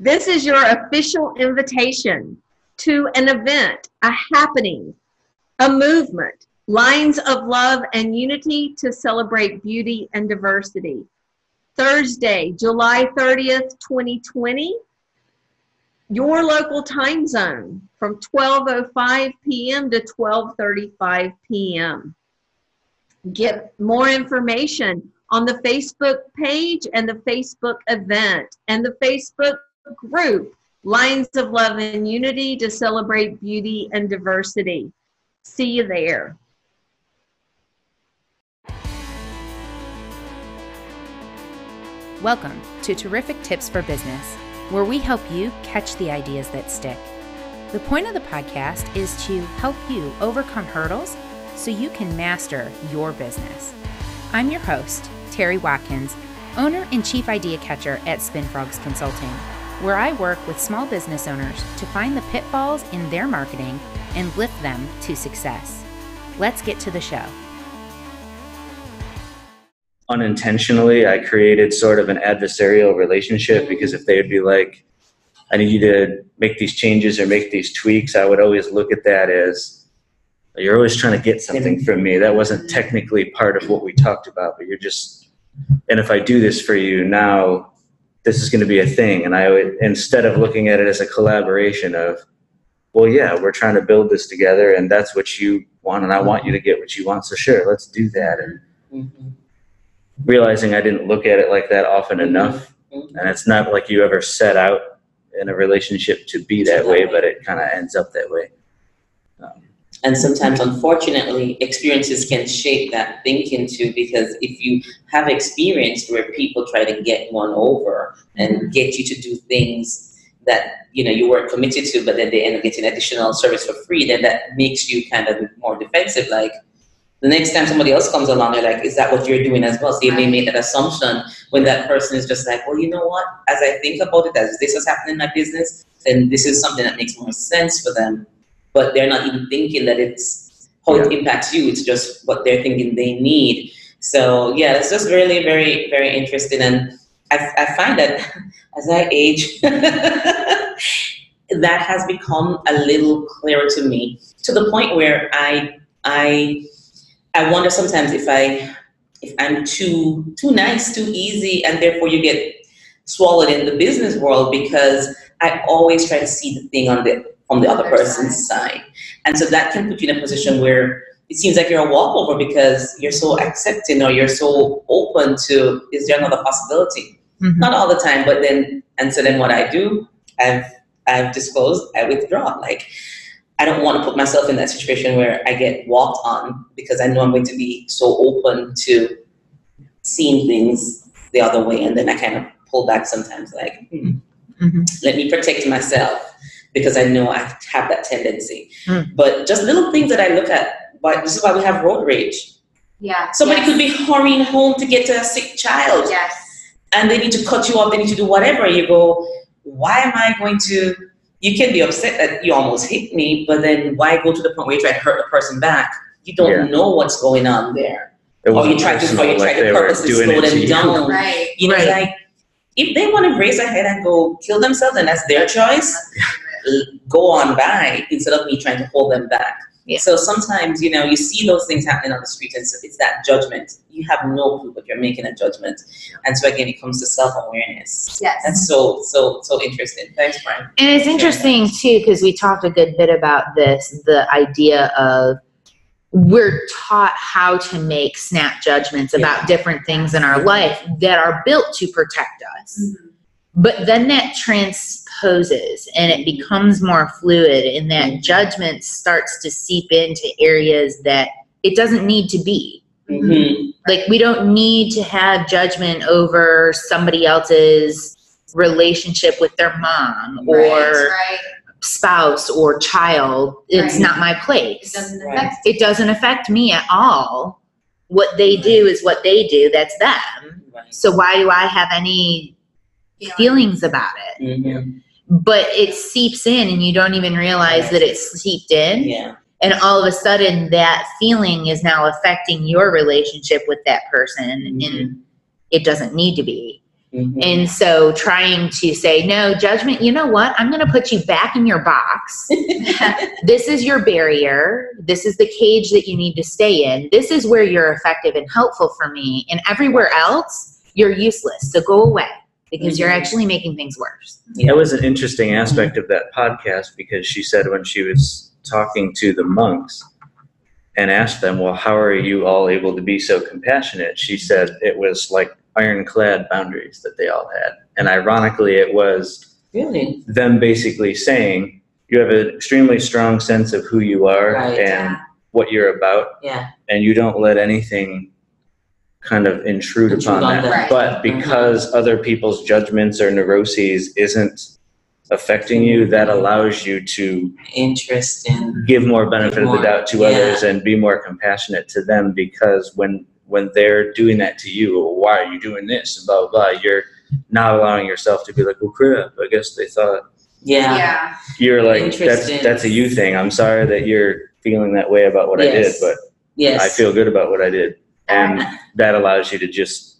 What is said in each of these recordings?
This is your official invitation to an event, a happening, a movement, lines of love and unity to celebrate beauty and diversity. Thursday, July 30th, 2020, your local time zone from 12:05 p.m. to 12:35 p.m. Get more information on the Facebook page and the Facebook event and the Facebook group Lines of Love and Unity to celebrate beauty and diversity. See you there. Welcome to Terrific Tips for Business, where we help you catch the ideas that stick. The point of the podcast is to help you overcome hurdles so you can master your business. I'm your host, Terry Watkins, owner and chief idea catcher at SpinFrogs Consulting, where I work with small business owners to find the pitfalls in their marketing and lift them to success. Let's get to the show unintentionally I created sort of an adversarial relationship because if they would be like, I need you to make these changes or make these tweaks, I would always look at that as you're always trying to get something from me. That wasn't technically part of what we talked about, but you're just, and if I do this for you now, this is going to be a thing. And I would, instead of looking at it as a collaboration of, well, yeah, we're trying to build this together and that's what you want. And I want you to get what you want. So sure, let's do that. And, mm-hmm realizing I didn't look at it like that often mm-hmm. enough. Mm-hmm. And it's not like you ever set out in a relationship to be that way, but it kind of ends up that way. Um, and sometimes, unfortunately, experiences can shape that thinking too. Because if you have experience where people try to get one over and mm-hmm. get you to do things that you know you weren't committed to, but then they end up getting additional service for free, then that makes you kind of more defensive. Like, the next time somebody else comes along, they're like, is that what you're doing as well? So you may make that assumption when that person is just like, well, you know what? As I think about it, as this is happening in my business, then this is something that makes more sense for them. But they're not even thinking that it's how yeah. it impacts you. It's just what they're thinking they need. So yeah, it's just really very, very interesting. And I, I find that as I age, that has become a little clearer to me to the point where I, I, I wonder sometimes if I if I'm too too nice, too easy, and therefore you get swallowed in the business world because I always try to see the thing on the on the other person's side. And so that can put you in a position where it seems like you're a walkover because you're so accepting or you're so open to is there another possibility? Mm-hmm. Not all the time, but then and so then what I do, I've I've disclosed, I withdraw. Like I don't want to put myself in that situation where I get walked on because I know I'm going to be so open to seeing things the other way. And then I kind of pull back sometimes, like, hmm, mm-hmm. let me protect myself because I know I have that tendency. Mm. But just little things that I look at, but this is why we have road rage. Yeah. Somebody yes. could be hurrying home to get to a sick child. Yes. And they need to cut you off, they need to do whatever. You go, why am I going to you can be upset that you almost hit me, but then why go to the point where you try to hurt the person back? You don't yeah. know what's going on there. Or you try to, or you try like to purposely slow them down. Right. You know, right. like if they want to raise their head and go kill themselves, and that's their choice. Go on by instead of me trying to hold them back. Yeah. So sometimes, you know, you see those things happening on the street, and so it's that judgment. You have no clue, but you're making a judgment. And so again, it comes to self awareness. Yes, that's so so so interesting. Thanks, Brian. And it's interesting too because we talked a good bit about this, the idea of we're taught how to make snap judgments about yeah. different things in our life that are built to protect us. Mm-hmm. But then that transposes and it becomes more fluid, and that judgment starts to seep into areas that it doesn't need to be. Mm-hmm. Like, we don't need to have judgment over somebody else's relationship with their mom or right. spouse or child. It's right. not my place. It doesn't, affect it doesn't affect me at all. What they do is what they do, that's them. So, why do I have any feelings about it. Mm-hmm. But it seeps in and you don't even realize that it's seeped in. Yeah. And all of a sudden, that feeling is now affecting your relationship with that person, mm-hmm. and it doesn't need to be. Mhm. And so trying to say, no, judgment, you know what? I'm going to put you back in your box. this is your barrier. This is the cage that you need to stay in. This is where you're effective and helpful for me. And everywhere else, you're useless. So go away because you're Mhm. actually making things worse. That was an interesting aspect of that podcast because she said when she was talking to the monks and asked them, Well, how are you all able to be so compassionate? She said it was like ironclad boundaries that they all had. And ironically, it was really them basically saying, You have an extremely strong sense of who you are Right. and what you're about, yeah and you don't let anything kind of intrude, Intrude upon on that. Right. But because other people's judgments or neuroses isn't affecting you, that allows you to interesting give more benefit of More, the doubt to yeah. others and be more compassionate to them because when when they're doing that to you, well, why are you doing this? And blah blah blah. You're not allowing yourself to be like, well, crap. I guess they thought yeah Yeah. you're like that's Interesting. that's a you thing. I'm sorry that you're feeling that way about what I did, but yes I feel good about what I did, and that allows you to just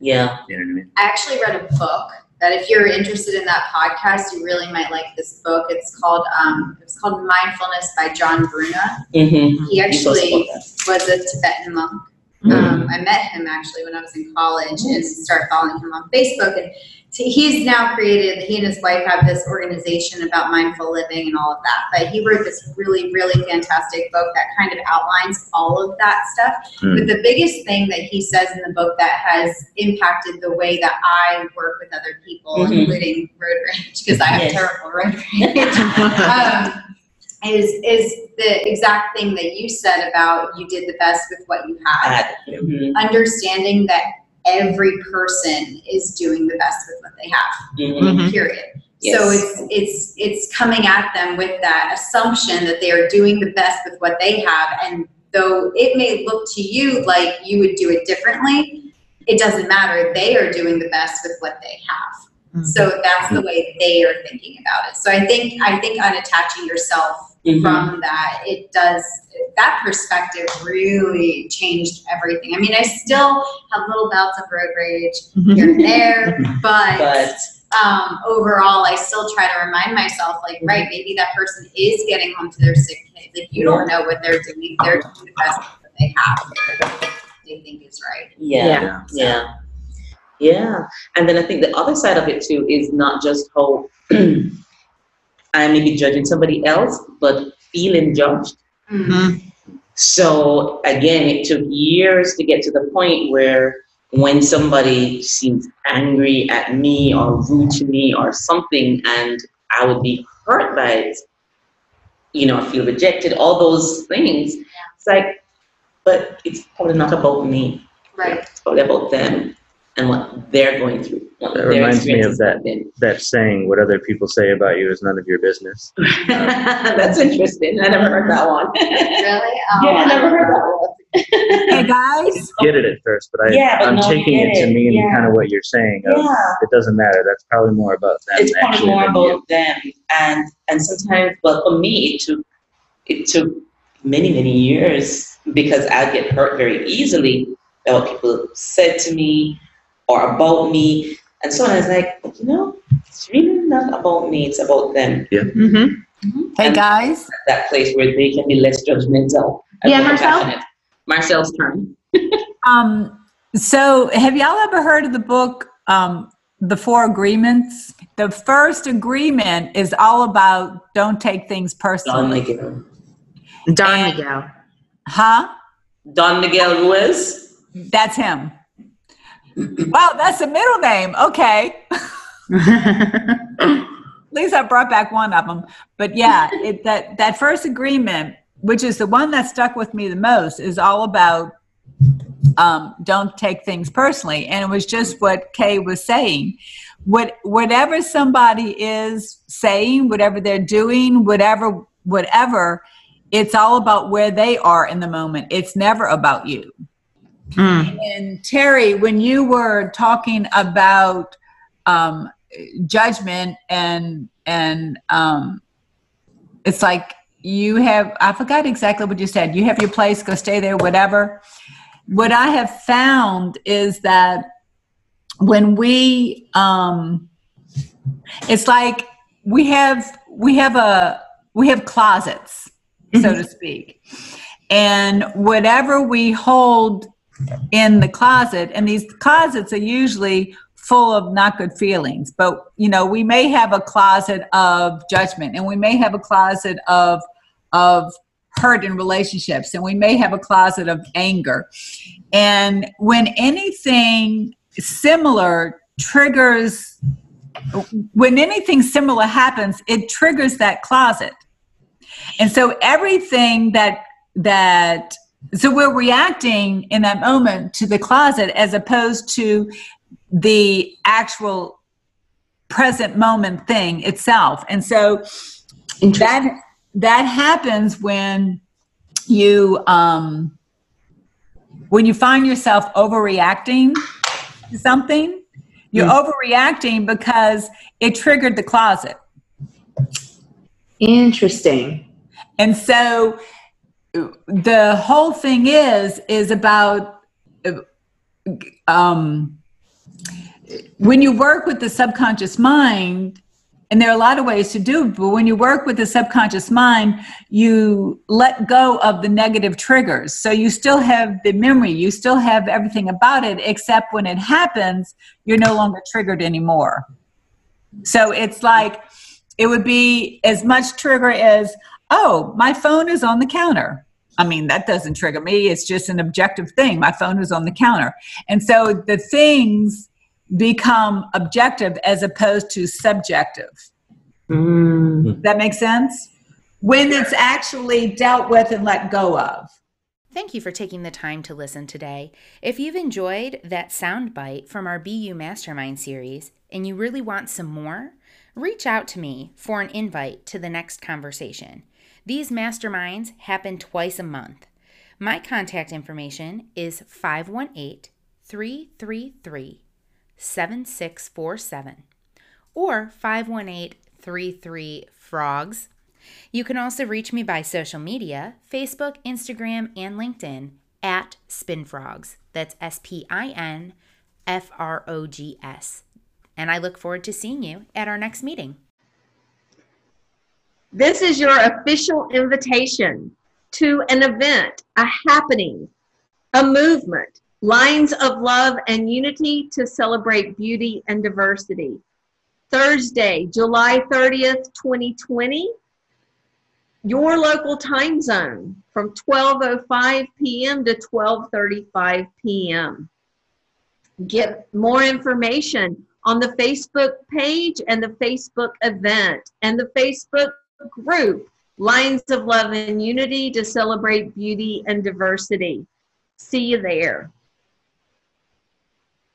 yeah you know what I mean. I actually read a book that if you're interested in that podcast, you really might like this book. It's called um, it's called Mindfulness by John Bruna. mm-hmm. He actually was a Tibetan monk. Hmm. Um, I met him actually when I was in college and started following him on Facebook. And so he's now created, he and his wife have this organization about mindful living and all of that. But he wrote this really, really fantastic book that kind of outlines all of that stuff. Hmm. But the biggest thing that he says in the book that has impacted the way that I work with other people, Mhm. including road rage, because I have Yes. terrible road rage. um, is is the exact thing that you said about you did the best with what you had. Mhm. Understanding that every person is doing the best with what they have. Mhm. Period. Yes. So it's it's it's coming at them with that assumption that they are doing the best with what they have, and though it may look to you like you would do it differently, it doesn't matter. They are doing the best with what they have. So that's the way they are thinking about it. So I think I think unattaching yourself Mhm. from that, it does that perspective really changed everything. I mean, I still have little bouts of road rage here and there, but, but um, overall, I still try to remind myself, like, right, maybe that person is getting home to their sick kid. Like, you don't know what they're doing. They're doing the best that they have. They think is right. yeah Yeah. Yeah. Yeah. And then I think the other side of it too is not just how I may be judging somebody else, but feeling judged. Mm-hmm. So again, it took years to get to the point where when somebody seems angry at me or rude to me or something, and I would be hurt by it, you know, I feel rejected, all those things. It's like, but it's probably not about me. Right. It's probably about them and what they're going through. What That their reminds me of experiences that. have been. That saying, "What other people say about you is none of your business." That's interesting. I never heard that one. Really? Oh, yeah, I oh, never heard that one. Hey guys, Get it at first, but I, Yeah, but I'm no, you taking it to it. mean Yeah. kind of what you're saying. Of, Yeah. It doesn't matter. That's probably more about them. it's probably actually more than you. about them and and sometimes well for me it took it took many many years because i get hurt very easily by what people said to me or about me and so on i was like you know it's really not about me it's about them Mm-hmm. hey And- guys. that place where they can be less judgmental and Yeah, Marcel? marcel's turn Um, so have y'all ever heard of the book, um, The Four Agreements? The first agreement is all about don't take things don miguel Don And- Miguel. Huh? don miguel ruiz That's him. Wow, that's a middle name. Okay. At least I brought back one of them. But yeah, it, that that first agreement, which is the one that stuck with me the most, is all about um, don't take things personally. And it was just what Kay was saying. What whatever somebody is saying, whatever they're doing, whatever whatever, it's all about where they are in the moment. It's never about you. Mm. And Terry, when you were talking about um, judgment and and um, it's like you have I forgot exactly what you said. You have your place, go stay there, whatever. What I have found is that when we um it's like we have we have a we have closets so to speak and whatever we hold in the closet and these closets are usually full of not good feelings but you know we may have a closet of judgment and we may have a closet of of hurt in relationships and we may have a closet of anger. And when anything similar triggers when anything similar happens it triggers that closet. And so everything that that so we're reacting in that moment to the closet as opposed to the actual present moment thing itself and so that that happens when you um when you find yourself overreacting to something you're Mm. overreacting because it triggered the closet Interesting. and so the whole thing is is about um, when you work with the subconscious mind and there are a lot of ways to do but when you work with the subconscious mind you let go of the negative triggers. So you still have the memory you still have everything about it except when it happens you're no longer triggered anymore. So it's like it would be as much trigger as oh my phone is on the counter. I mean that doesn't trigger me. It's just an objective thing. My phone is on the counter. And so the things become objective as opposed to subjective. Mm. That makes sense? When it's actually dealt with and let go of. Thank you for taking the time to listen today. If you've enjoyed that soundbite from our BU Mastermind series and you really want some more, reach out to me for an invite to the next conversation. These masterminds happen twice a month. My contact information is 518 333 7647 or 518 33 Frogs. You can also reach me by social media Facebook, Instagram, and LinkedIn at Spinfrogs. That's S P I N F R O G S. And I look forward to seeing you at our next meeting. This is your official invitation to an event, a happening, a movement, lines of love and unity to celebrate beauty and diversity. Thursday, July 30th, 2020, your local time zone from 12:05 p.m. to 12:35 p.m. Get more information on the Facebook page and the Facebook event and the Facebook group Lines of Love and Unity to celebrate beauty and diversity. See you there.